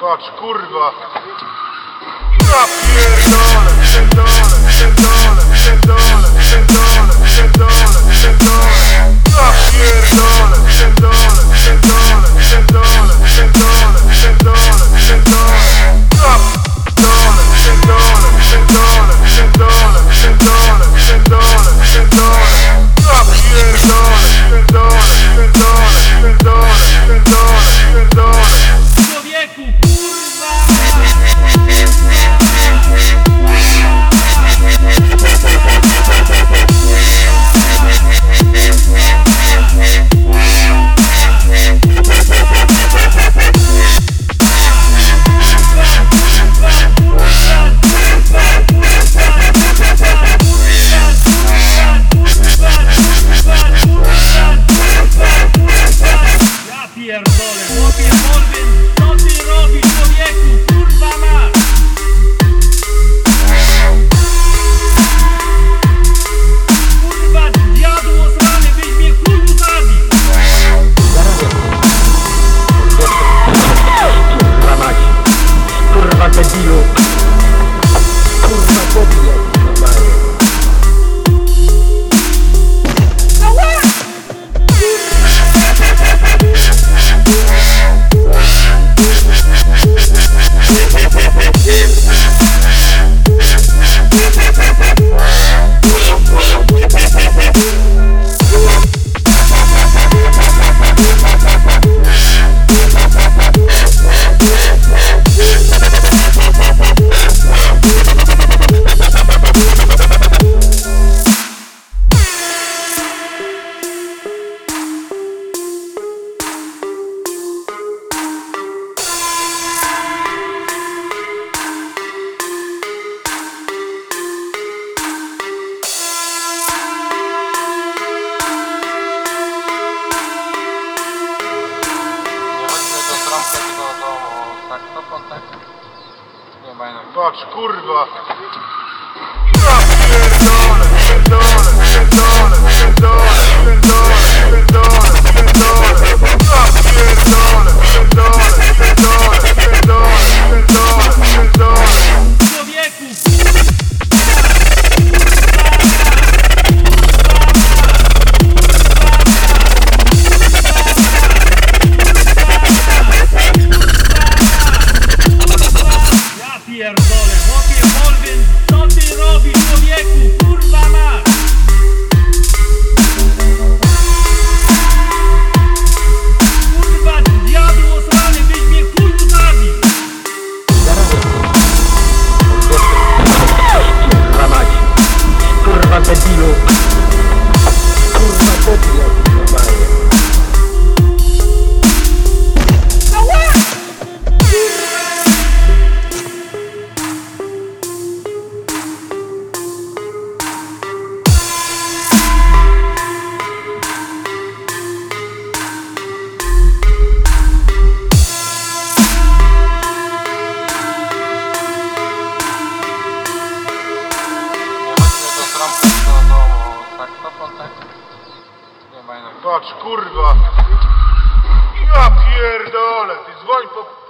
Patrz kurwa. Ja pierdolę, pierdolę, pierdolę. kontakt. Bocz, kurwa! pierdolę. Chłopie Morgan, co ty robisz człowieku, kurwa. Patrz, kurwa. Ja pierdolę, ty dzwoń po...